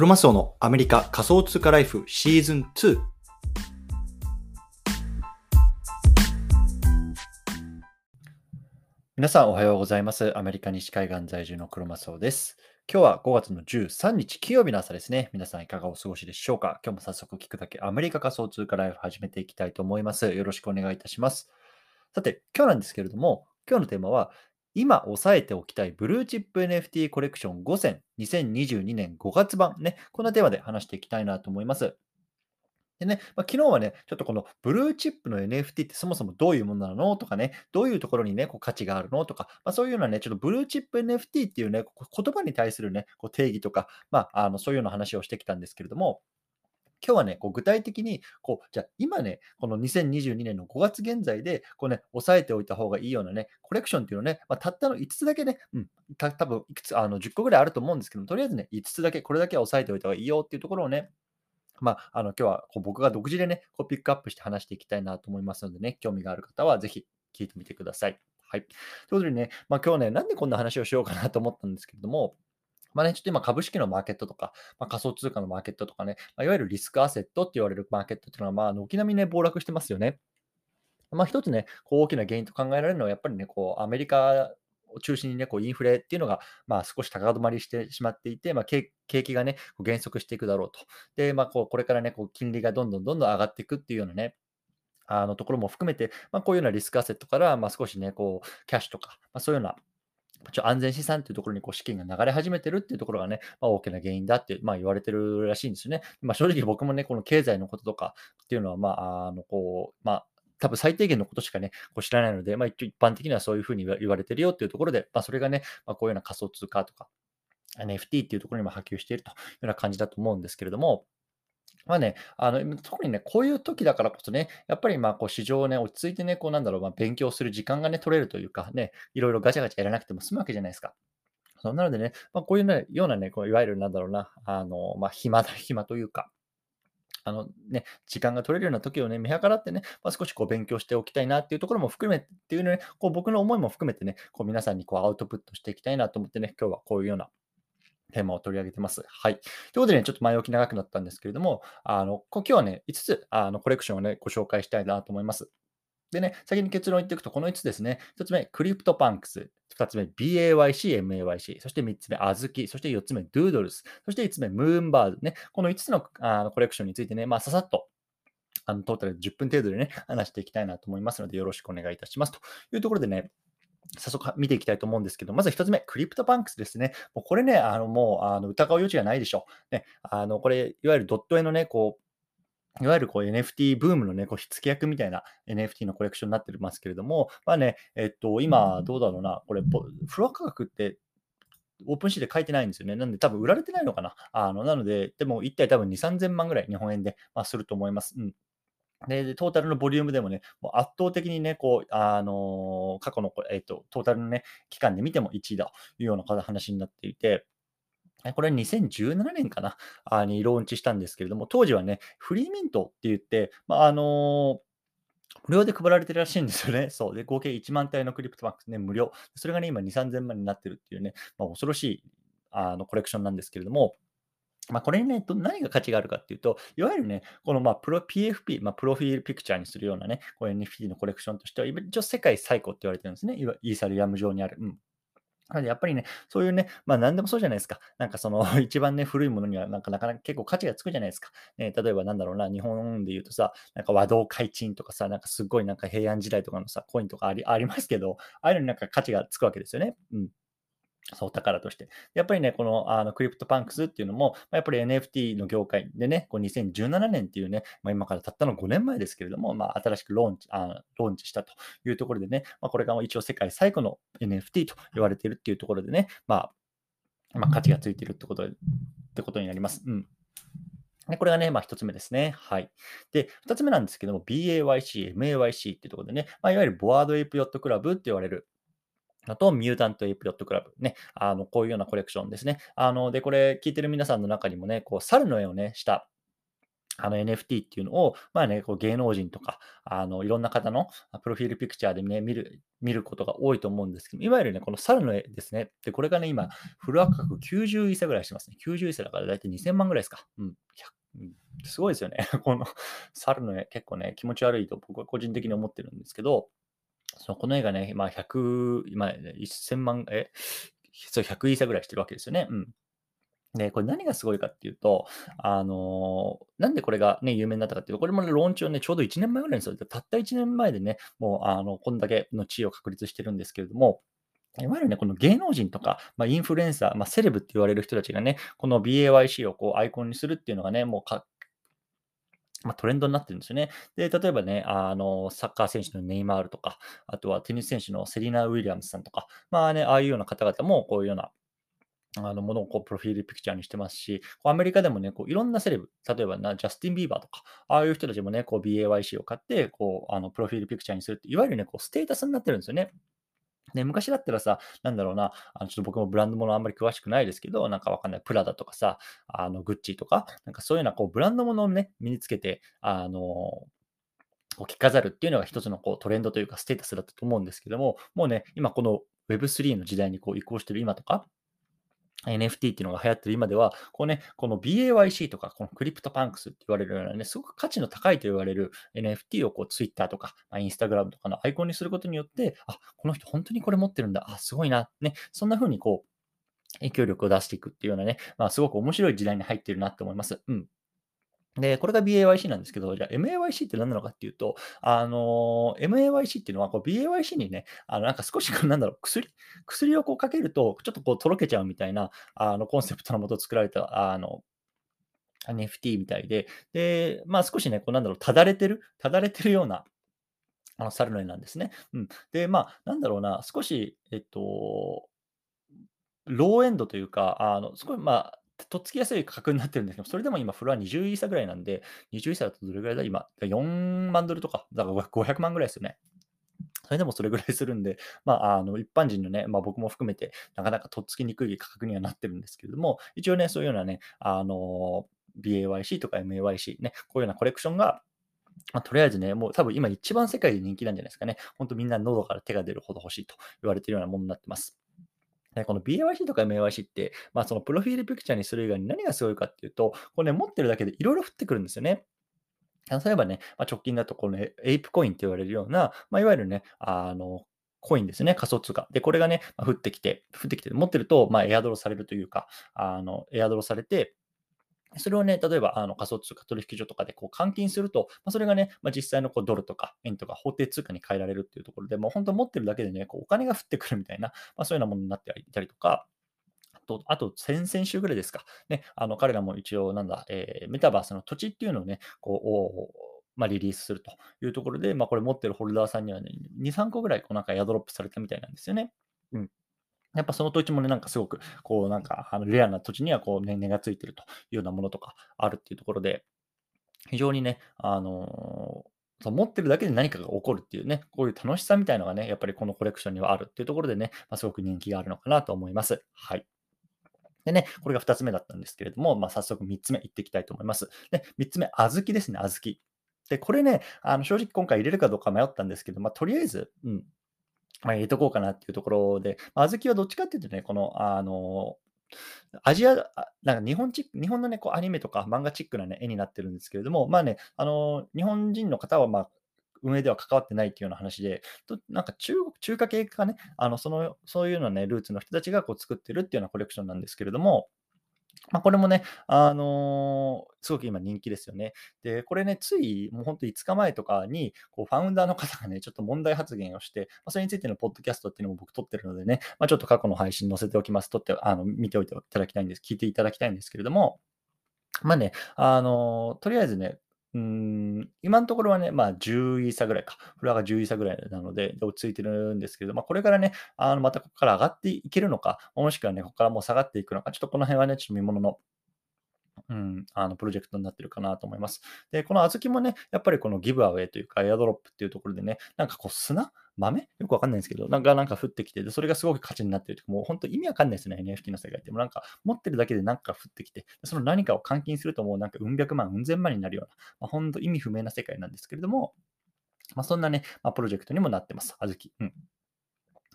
クロマスオのアメリカ仮想通貨ライフシーズン2。皆さんおはようございます。アメリカ西海岸在住のクロマスオです。今日は5月の13日金曜日の朝ですね。皆さんいかがお過ごしでしょうか？今日も早速聞くだけアメリカ仮想通貨ライフ始めていきたいと思います。よろしくお願いいたします。さて、今日なんですけれども、今日のテーマは、今押さえておきたいブルーチップ NFT コレクション5選2022年5月版ね、こんなテーマで話していきたいなと思います。でね、まあ、昨日はね、ちょっとこのブルーチップの NFT ってそもそもどういうものなのとかね、どういうところにね、こう価値があるのとか、まあ、そういうようなね、ちょっとブルーチップ NFT っていうね、こう言葉に対するね、こう定義とか、まあ、あのそういうような話をしてきたんですけれども、今日はね、こう具体的に、こう、じゃ今ね、この2022年の5月現在で、こうね、押さえておいた方がいいようなね、コレクションっていうのね、まあ、たったの5つだけね、うん、た多分いくつ、あの、10個ぐらいあると思うんですけど、とりあえずね、5つだけ、これだけは押さえておいた方がいいよっていうところをね、まあ、あの、今日はこう僕が独自でね、こうピックアップして話していきたいなと思いますのでね、興味がある方はぜひ聞いてみてください。はい。ということでね、まあ今日ね、なんでこんな話をしようかなと思ったんですけれども、まあね、ちょっと今株式のマーケットとか、まあ、仮想通貨のマーケットとかね、まあ、いわゆるリスクアセットって言われるマーケットっていうのは、まあ、軒並みね、暴落してますよね。まあ一つね、こう大きな原因と考えられるのは、やっぱりね、こうアメリカを中心にね、こうインフレっていうのが、まあ、少し高止まりしてしまっていて、まあ、景気がね、こう減速していくだろうと。で、まあ、こうこれからね、こう金利がどんどんどんどん上がっていくっていうようなね、あのところも含めて、まあ、こういうようなリスクアセットから、まあ、少しね、こうキャッシュとか、まあ、そういうようなちょ安全資産っていうところにこう資金が流れ始めてるっていうところがね、まあ、大きな原因だって、まあ、言われてるらしいんですよね。まあ、正直僕もね、この経済のこととかっていうのは、まあ、あのこう、まあ、多分最低限のことしかね、こう知らないので、まあ、一般的にはそういうふうに言われてるよっていうところで、まあ、それがね、まあ、こういうような仮想通貨とか、NFT っていうところにも波及しているというような感じだと思うんですけれども、まあね、あの特にね、こういう時だからこそね、やっぱりまあこう市場をね、落ち着いてね、こうなんだろう、まあ、勉強する時間がね、取れるというかね、いろいろガチャガチャやらなくても済むわけじゃないですか。そうなのでね、まあ、こういう、ね、ようなね、こういわゆるなんだろうな、あのまあ、暇だ、暇というか、あのね、時間が取れるような時をね、見計らってね、まあ、少しこう勉強しておきたいなっていうところも含めてっていうね、こう僕の思いも含めてね、こう皆さんにこうアウトプットしていきたいなと思ってね、今日はこういうようなテーマを取り上げてます。はい。ということでね、ちょっと前置き長くなったんですけれども、あの今日はね、5つあのコレクションをね、ご紹介したいなと思います。でね、先に結論言っていくと、この5つですね。1つ目、 CryptoPunks。2つ目、BAYC、MAYC。そして3つ目、 Azuki。そして4つ目、 Doodles。そして5つ目、 Moonbird。ね、この5つのあのコレクションについてね、まあ、ささっとあのトータル10分程度でね、話していきたいなと思いますので、よろしくお願いいたします。というところでね、早速見ていきたいと思うんですけど、まず1つ目、 CryptoPunks ですね。もうこれね、あのもうあの疑う余地がないでしょう。ね、あのこれ、いわゆるドット絵のね、こう、いわゆるこう NFT ブームのね、こう火付け役みたいな NFT のコレクションになってますけれども、まあね、えっと、今、どうだろうな、これ、フロア価格って、 OpenSea で書いてないんですよね。なんで多分売られてないのかな。あのなので、でも1体多分2、3000万ぐらい日本円で、まあ、すると思います。うん。で、トータルのボリュームでもね、もう圧倒的にね、こう、あの過去の、えっと、トータルのね、期間で見ても1位だというような話になっていて、これは2017年かなあにローンチしたんですけれども、当時はね、フリーミントって言って、まあ、あの無料で配られてるらしいんですよね。そう。で、合計1万体のクリプトマックスね、無料。それがね、今2、3000万になってるっていうね、まあ、恐ろしいあのコレクションなんですけれども、まあ、これにね、何が価値があるかっていうと、いわゆるね、このまあプロ PFP、まあ、プロフィールピクチャーにするようなね、こう NFT のコレクションとしては、一応世界最高って言われてるんですね。イーサリアム上にある。うん。なのでやっぱりね、そういうね、まあ何でもそうじゃないですか。なんかその 一番ね、古いものにはなんかなかなか結構価値がつくじゃないですか。ね、例えばなんだろうな、日本で言うとさ、なんか和道開鎮とかさ、なんかすごいなんか平安時代とかのさ、コインとかありありますけど、ああいうのになんか価値がつくわけですよね。うん。そう、宝として。やっぱりね、このあの CryptoPunks っていうのも、まあやっぱり NFT の業界でね、こう2017年っていうね、まあ、今からたったの5年前ですけれども、まあ、新しくローンチあローンチしたというところでね、まあ、これが一応世界最古の NFT と言われているっていうところでね、まあ、まあ、価値がついているってことってことになります。うん。でこれがね、まあ、1つ目ですね。はい。で、2つ目なんですけども、BAYC、MAYC っていうところでね、まあ、いわゆる Bored Ape Yacht Club って言われるあと、ミュータント・エイプ・ヨット・クラブ。ね。あの、こういうようなコレクションですね。あの、で、これ、聞いてる皆さんの中にもね、こう、猿の絵をね、した、あの NFT っていうのを、まあね、こう芸能人とか、あのいろんな方のプロフィールピクチャーでね、見る見ることが多いと思うんですけど、いわゆるね、この猿の絵ですね。で、これがね、今、フル価格90イーサぐらいしてますね。90イーサだから大体2000万ぐらいですか。うん、すごいですよね。この猿の絵、結構ね、気持ち悪いと僕は個人的に思ってるんですけど、そのこの絵がね、まあ100、今、1000万、え？そう、100イーサぐらいしてるわけですよね。うん。で、これ何がすごいかっていうと、あのーなんでこれがね、有名になったかっていうと、これもね、ローンチをね、ちょうど1年前ぐらいにされて、たった1年前でね、もう、あの、こんだけの地位を確立してるんですけれども、いわゆるね、この芸能人とか、まあ、インフルエンサー、まあ、セレブって言われる人たちがね、この BAYC をこうアイコンにするっていうのがね、もうかまあ、トレンドになってるんですよね。で、例えばね、あの、サッカー選手のネイマールとか、あとはテニス選手のセリナ・ウィリアムズさんとか、まあね、ああいうような方々もこういうようなあのものをこうプロフィールピクチャーにしてますし、アメリカでもね、こういろんなセレブ、例えばなジャスティン・ビーバーとか、ああいう人たちもね、こう BAYC を買って、こうあのプロフィールピクチャーにするって、いわゆるね、こうステータスになってるんですよね。で、昔だったらさ、なんだろうな、あのちょっと僕もブランドものあんまり詳しくないですけど、なんかわかんない、プラダとかさ、あのグッチとか、なんかそういうようなこうブランドものをね、身につけて、あの着飾るっていうのが一つのこうトレンドというかステータスだったと思うんですけども、もうね、今この Web3 の時代にこう移行してる今とか、NFT っていうのが流行ってる今では、こうね、この BAYC とか、この CryptoPunks って言われるようなね、すごく価値の高いと言われる NFT をこう Twitter とか、まあ、Instagram とかのアイコンにすることによって、あ、この人本当にこれ持ってるんだ、あ、すごいな、ね、そんな風にこう、影響力を出していくっていうようなね、まあ、すごく面白い時代に入ってるなって思います。うん。で、これが BAYC なんですけど、じゃあ MAYC って何なのかっていうと、あの、MAYC っていうのはこう BAYC にね、あのなんか少し なんだろう、薬薬をこうかけると、ちょっとこうとろけちゃうみたいな、あのコンセプトのもと作られた、あの、NFT みたいで、で、まあ少しね、こうなんだろう、ただれてる、ただれてるような、あの猿の絵なんですね。うん。で、まあ、なんだろうな、少し、えっと、ローエンドというか、あの、すごい、まあ、とっつきやすい価格になってるんですけど、それでも今フロア20イーサぐらいなんで、20イーサだとどれぐらいだ？今、4万ドルとか、だから500万ぐらいですよね。それでもそれぐらいするんで、まあ、あの一般人のね、まあ、僕も含めて、なかなかとっつきにくい価格にはなってるんですけれども、一応ね、そういうようなね、あの BAYC とか MAYC、ね、こういうようなコレクションが、まあ、とりあえずね、もう多分今一番世界で人気なんじゃないですかね。本当みんな喉から手が出るほど欲しいと言われているようなものになってます。この BYC とか MYC って、まあ、そのプロフィールピクチャーにする以外に何がすごいかっていうと、これね、持ってるだけでいろいろ降ってくるんですよね。例えばね、まあ、直近だとこのエイプコインって言われるような、まあ、いわゆるね、あの、コインですね、仮想通貨。で、これがね、まあ、降ってきて、降ってきて、持ってると、まあ、エアドロされるというか、あの、エアドロされて、それをね、例えばあの仮想通貨取引所とかでこう換金すると、まあ、それがね、まあ、実際のこうドルとか円とか法定通貨に変えられるっていうところで、もう本当持ってるだけでね、こうお金が降ってくるみたいな、まあ、そういうようなものになっていたりとか、あと、先々週ぐらいですか。ね、あの彼らも一応、なんだ、えー、メタバースの土地っていうのをね、こう、まあ、リリースするというところで、まあ、これ持ってるホルダーさんにはね、2、3個ぐらいこうなんかエアドロップされたみたいなんですよね。うん。やっぱその土地もね、なんかすごく、こうなんか、あのレアな土地にはこう、ね、値がついてるというようなものとかあるっていうところで、非常にね、あのー、持ってるだけで何かが起こるっていうね、こういう楽しさみたいのがね、やっぱりこのコレクションにはあるっていうところでね、まあ、すごく人気があるのかなと思います。はい。でね、これが2つ目だったんですけれども、まあ、早速3つ目いっていきたいと思います。で、3つ目、小豆ですね、小豆。で、これね、あの正直今回入れるかどうか迷ったんですけど、まあ、とりあえず、うん、まあ、入れとこうかなっていうところで、小豆はどっちかっていうとね、この、あの、アジア、なんか日本チ日本のね、こうアニメとか漫画チックな、ね、絵になってるんですけれども、まあね、あの日本人の方は、まあ、運営では関わってないっていうような話で、となんか中国、中華系かね、あのそのそういうようなね、ルーツの人たちがこう作ってるっていうようなコレクションなんですけれども、まあ、これもね、あのーすごく今人気ですよね。で、これね、ついもう本当5日前とかに、こうファウンダーの方がね、ちょっと問題発言をして、まあ、それについてのポッドキャストっていうのも僕撮ってるのでね、まあ、ちょっと過去の配信載せておきます。撮って、あの、見ておいていただきたいんです。聞いていただきたいんですけれども、まあね、あのーとりあえずね、うん、今のところはね、まあ、10位差ぐらいか。フロアが10位差ぐらいなので、落ち着いてるんですけど、まあ、これからね、あのまたここから上がっていけるのか、もしくはね、ここからもう下がっていくのか、ちょっとこの辺はね、ちょっと見物のうん、あのプロジェクトになってるかなと思います。で、この小豆もね、やっぱりこのギブアウェイというか、エアドロップっていうところでね、なんかこう砂豆？よくわかんないんですけど、なんかなんか降ってきて、でそれがすごく価値になってるとか、もう本当意味わかんないですね、NFT の世界って。もうなんか持ってるだけでなんか降ってきて、その何かを換金するともうなんかうん百万、うん千万になるような、まあ、本当意味不明な世界なんですけれども、まあ、そんなね、まあ、プロジェクトにもなってます、あずき。うん。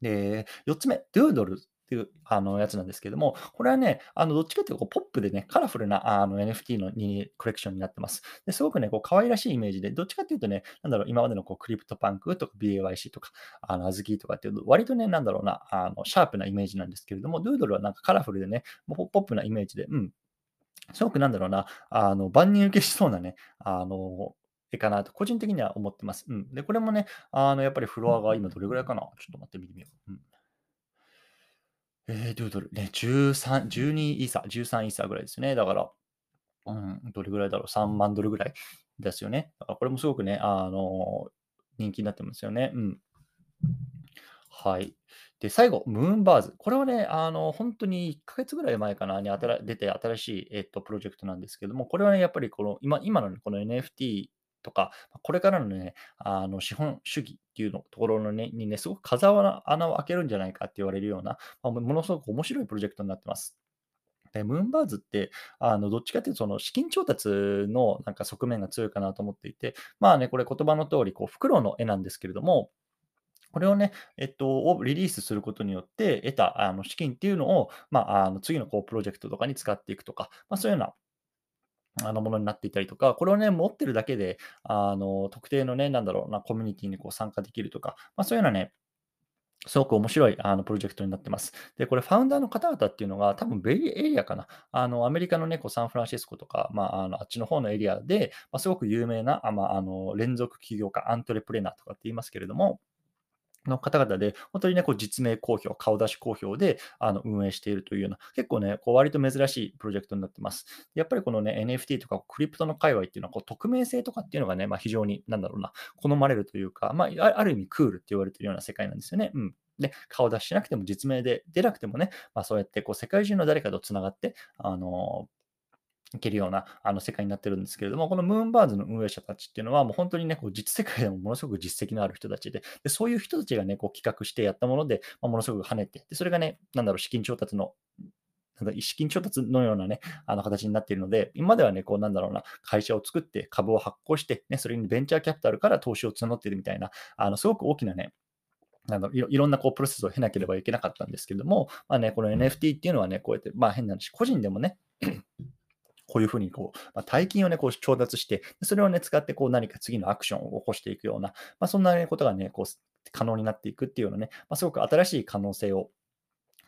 で、4つ目、ドゥードルていうあのやつなんですけれども、これはね、あのどっちかというとこうポップでね、カラフルなあの NFT のにコレクションになってます。ですごくね、こう可愛らしいイメージで、どっちかというとね、なんだろう、今までのこう CryptoPunk とか BAYC とか、あの Azuki とかっていうと、割とね、なんだろうな、あのシャープなイメージなんですけれども、 Doodle はなんかカラフルでね、ポップなイメージで、うん、すごくなんだろうな、あの万人受けしそうなね、あの絵かなと、個人的には思ってます。うん。で、これもね、あのやっぱりフロアが今どれぐらいかな？ちょっと待ってみてみよう。うんえー、ドゥードル。ね、13、12イーサ、13イーサぐらいですね。だから、うん、どれぐらいだろう、3万ドルぐらいですよね。だからこれもすごくね、あの、人気になってますよね。うん。はい。で、最後、ムーンバーズ。これはね、あの、本当に1ヶ月ぐらい前かなに出て新しい、えっと、プロジェクトなんですけども、これはね、やっぱりこの今今の、この NFT とか、これからのね、あの資本主義っていうのところの、ね、にね、すごく風穴を開けるんじゃないかって言われるような、まあ、ものすごく面白いプロジェクトになってます。でムーンバーズって、あのどっちかというと、その資金調達のなんか側面が強いかなと思っていて、まあね、これ言葉の通り、こう、袋の絵なんですけれども、これをね、えっと、をリリースすることによって得たあの資金っていうのを、まあ、あの次のこうプロジェクトとかに使っていくとか、まあ、そういうようなあのものになっていたりとか、これをね、持ってるだけで、あの特定のね、なんだろうな、コミュニティにこう参加できるとか、まあ、そういうようなね、すごく面白いあのプロジェクトになってます。で、これ、ファウンダーの方々っていうのが、多分ベイエリアかな。あのアメリカの、ね、こうサンフランシスコとか、まあ、あのあっちの方のエリアで、まあ、すごく有名な、あまあ、あの連続起業家、アントレプレナーとかって言いますけれども、の方々で、本当にね、こう実名公表、顔出し公表であの運営しているというような、結構ね、こう割と珍しいプロジェクトになってます。やっぱりこのね、NFT とかクリプトの界隈っていうのは、こう匿名性とかっていうのがね、まあ、非常に、なんだろうな、好まれるというか、まあ、ある意味クールって言われてるような世界なんですよね。うん。で、顔出ししなくても実名で出なくてもね、まあ、そうやってこう世界中の誰かとつながって、あのいけるようなあの世界になってるんですけれども、このムーンバーズの運営者たちっていうのは、もう本当にね、こう実世界でもものすごく実績のある人たちで、でそういう人たちがね、こう企画してやったもので、まあ、ものすごく跳ねて、でそれがね、なんだろう、資金調達のなん資金調達のようなね、あの形になっているので、今ではね、こうなんだろうな、会社を作って株を発行して、ね、それにベンチャーキャピタルから投資を募っているみたいな、あのすごく大きなね、あのいろんなこうプロセスを経なければいけなかったんですけれども、まあね、この NFT っていうのはね、こうやって、まあ変な話、個人でもね、こういうふうにこう、まあ、大金をね、こう調達して、それをね、使ってこう何か次のアクションを起こしていくような、まあ、そんな、ことがね、こう可能になっていくっていうようなね、まあ、すごく新しい可能性を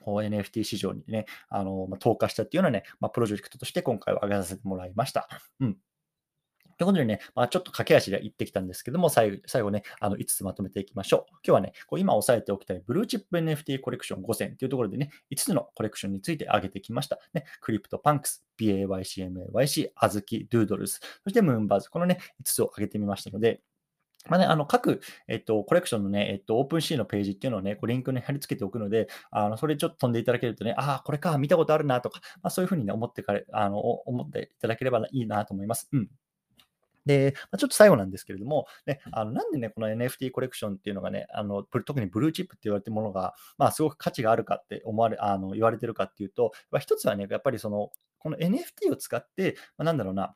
NFT 市場にね、あのま、投下したっていうようなね、まあ、プロジェクトとして今回は挙げさせてもらいました。うん。ということでね、まあ、ちょっと駆け足で言ってきたんですけども、最後最後ね、あの5つまとめていきましょう。今日はね、こう今押さえておきたいブルーチップ NFT コレクション5選というところでね、5つのコレクションについて挙げてきました。ね、 CryptoPunks、 BAYC MAYC、 Azuki、 Doodles、そして Moonbirds、このね、5つを挙げてみましたので、まあね、あの各、えっと、コレクションのね、えっと、オープンシーのページっていうのをね、こうリンクに貼り付けておくので、あのそれちょっと飛んでいただけるとね、ああ、これか、見たことあるなとか、まあ、そういうふうにね、思ってかれ、あの、思っていただければいいなと思います。うん。で、まあ、ちょっと最後なんですけれども、ね、あのなんでね、この NFT コレクションっていうのがね、あの特にブルーチップって言われてるものが、まあ、すごく価値があるかって思われあの言われてるかっていうと、まあ、一つはね、やっぱりその、この NFT を使って、まあ、なんだろうな、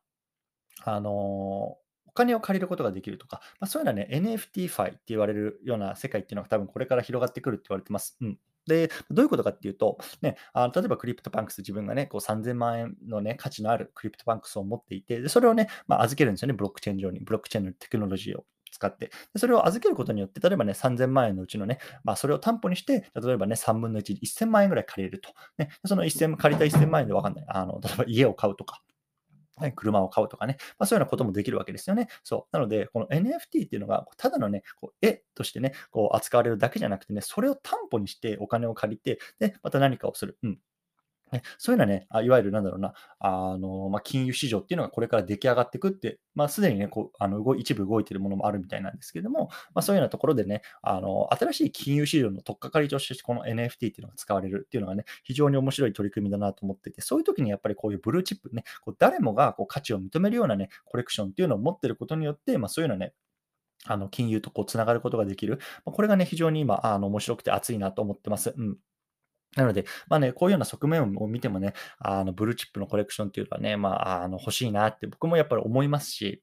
あのお金を借りることができるとか、まあ、そういうのはね、NFT ファイって言われるような世界っていうのが多分これから広がってくるって言われてます。うん。で、どういうことかっていうと、ね、あの例えば CryptoPunks、自分がね、こう3000万円のね、価値のある CryptoPunks を持っていて、でそれをね、まあ、預けるんですよね、ブロックチェーン上に、ブロックチェーンのテクノロジーを。使ってで、それを預けることによって、例えばね、3000万円のうちのね、まあ、それを担保にして、例えばね、3分の1、1000万円ぐらい借りると。ね、その1000借りた1000万円で分かんない。あの例えば家を買うとか、ね、車を買うとかね、まあ、そういうようなこともできるわけですよね。そう。なので、この NFT っていうのが、ただのね、こう絵としてね、こう扱われるだけじゃなくてね、それを担保にしてお金を借りて、で、また何かをする。うん。ね、そういうのはね、あいわゆるなんだろうな、あのまあ、金融市場っていうのがこれから出来上がっていくって、まあ、すでにね、こうあの動一部動いてるものもあるみたいなんですけども、まあ、そういうようなところでね、あの新しい金融市場の取っかかりとして、この NFT っていうのが使われるっていうのがね、非常に面白い取り組みだなと思っていて、そういう時にやっぱりこういうブルーチップね、こう誰もがこう価値を認めるようなね、コレクションっていうのを持ってることによって、まあ、そういうのはね、あの、金融とこう繋がることができる。ま、これがね、非常に今、あの、面白くて熱いなと思ってます。うん。なので、まあ、ね、こういうような側面を見てもね、あの、ブルーチップのコレクションっていうのはね、まあ、あの、欲しいなって僕もやっぱり思いますし、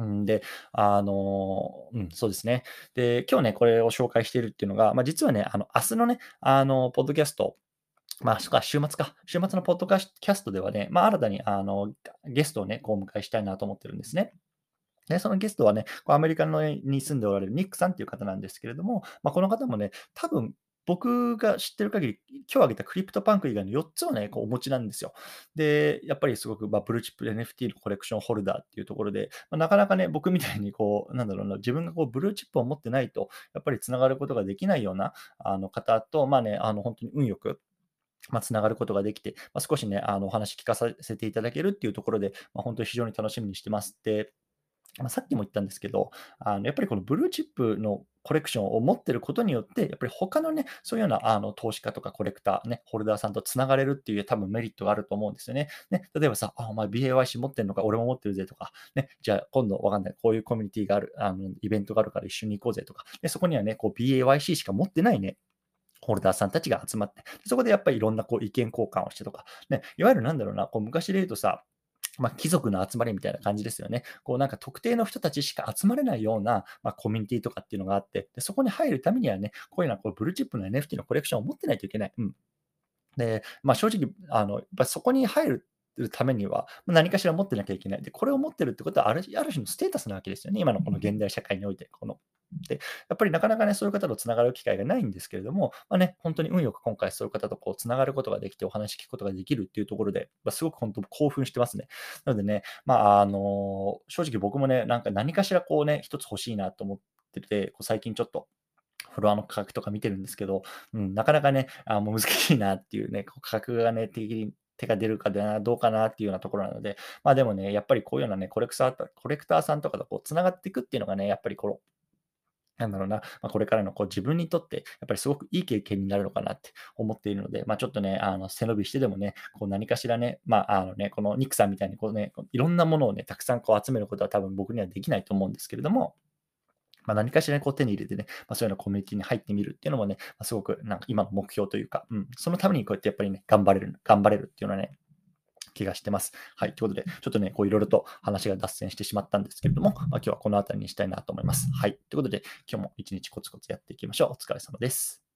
ん、で、あの、うん、そうですね。で、今日ね、これを紹介しているっていうのが、ま、実はね、あの、明日のね、あの、ポッドキャストまあ、そか、週末か。週末のポッドキャストではね、まあ、新たにあのゲストをね、こうお迎えしたいなと思ってるんですね。で、そのゲストはね、アメリカのに住んでおられるニックさんっていう方なんですけれども、まあ、この方もね、多分僕が知ってる限り、今日挙げた CryptoPunk 以外の4つをね、こうお持ちなんですよ。で、やっぱりすごく、まあ、 blue chip NFT のコレクションホルダーっていうところで、まあ、なかなかね、僕みたいにこう、なんだろうな、自分がこう blue chip を持ってないと、やっぱりつながることができないようなあの方と、まあね、あの本当に運よく、まあ、つながることができて、まあ、少しね、あのお話聞かさせていただけるっていうところで、まあ、本当に非常に楽しみにしてます。で、まあ、さっきも言ったんですけど、あのやっぱりこのブルーチップのコレクションを持ってることによって、やっぱり他のね、そういうようなあの投資家とかコレクター、ね、ホルダーさんとつながれるっていう多分メリットがあると思うんですよね。ね例えばさ、あ、お前 BAYC 持ってるのか、俺も持ってるぜとか、ね、じゃあ今度わかんない、こういうコミュニティがある、あのイベントがあるから一緒に行こうぜとか、でそこにはね、こう BAYC しか持ってないね、ホルダーさんたちが集まって、そこでやっぱりいろんなこう意見交換をしてとか、ね、いわゆるなんだろうな、こう昔で言うとさ、まあ、貴族の集まりみたいな感じですよね。こうなんか特定の人たちしか集まれないような、まあ、コミュニティとかっていうのがあって、でそこに入るためにはね、こういうのはこうブルーチップの NFT のコレクションを持ってないといけない。うん、で、まあ、正直、あのやっぱそこに入るためには、何かしら持ってなきゃいけない。で、これを持ってるってことはある、ある種のステータスなわけですよね。今のこの現代社会において。こので、やっぱりなかなかね、そういう方とつながる機会がないんですけれども、まあね、本当に運よく今回そういう方とこうつながることができて、お話聞くことができるっていうところで、まあ、すごく本当興奮してますね。なのでね、まあ、あの正直僕もね、なんか何かしらこうね、一つ欲しいなと思ってて、こう最近ちょっと、フロアの価格とか見てるんですけど、うん、なかなかね、あもう難しいなっていうね、価格がね、的に手が出るかな、どうかなっていうようなところなので、まあでもね、やっぱりこういうようなね、コレクターコレクターさんとかとこう繋がっていくっていうのがね、やっぱりこの、なんだろうな、まあ、これからのこう自分にとって、やっぱりすごくいい経験になるのかなって思っているので、まあ、ちょっとね、あの背伸びしてでもね、こう何かしらね、まあ、あのね、このニックさんみたいにこうね、いろんなものをね、たくさんこう集めることは多分僕にはできないと思うんですけれども、まあ、何かしらねこう手に入れてね、まあ、そういうようなコミュニティに入ってみるっていうのもね、まあ、すごくなんか今の目標というか、うん、そのためにこうやってやっぱりね、頑張れる、頑張れるっていうのはね、気がしてます。はい。ということで、ちょっとね、こういろいろと話が脱線してしまったんですけれども、まあ、今日はこの辺りにしたいなと思います。はい。ということで、今日も一日コツコツやっていきましょう。お疲れ様です。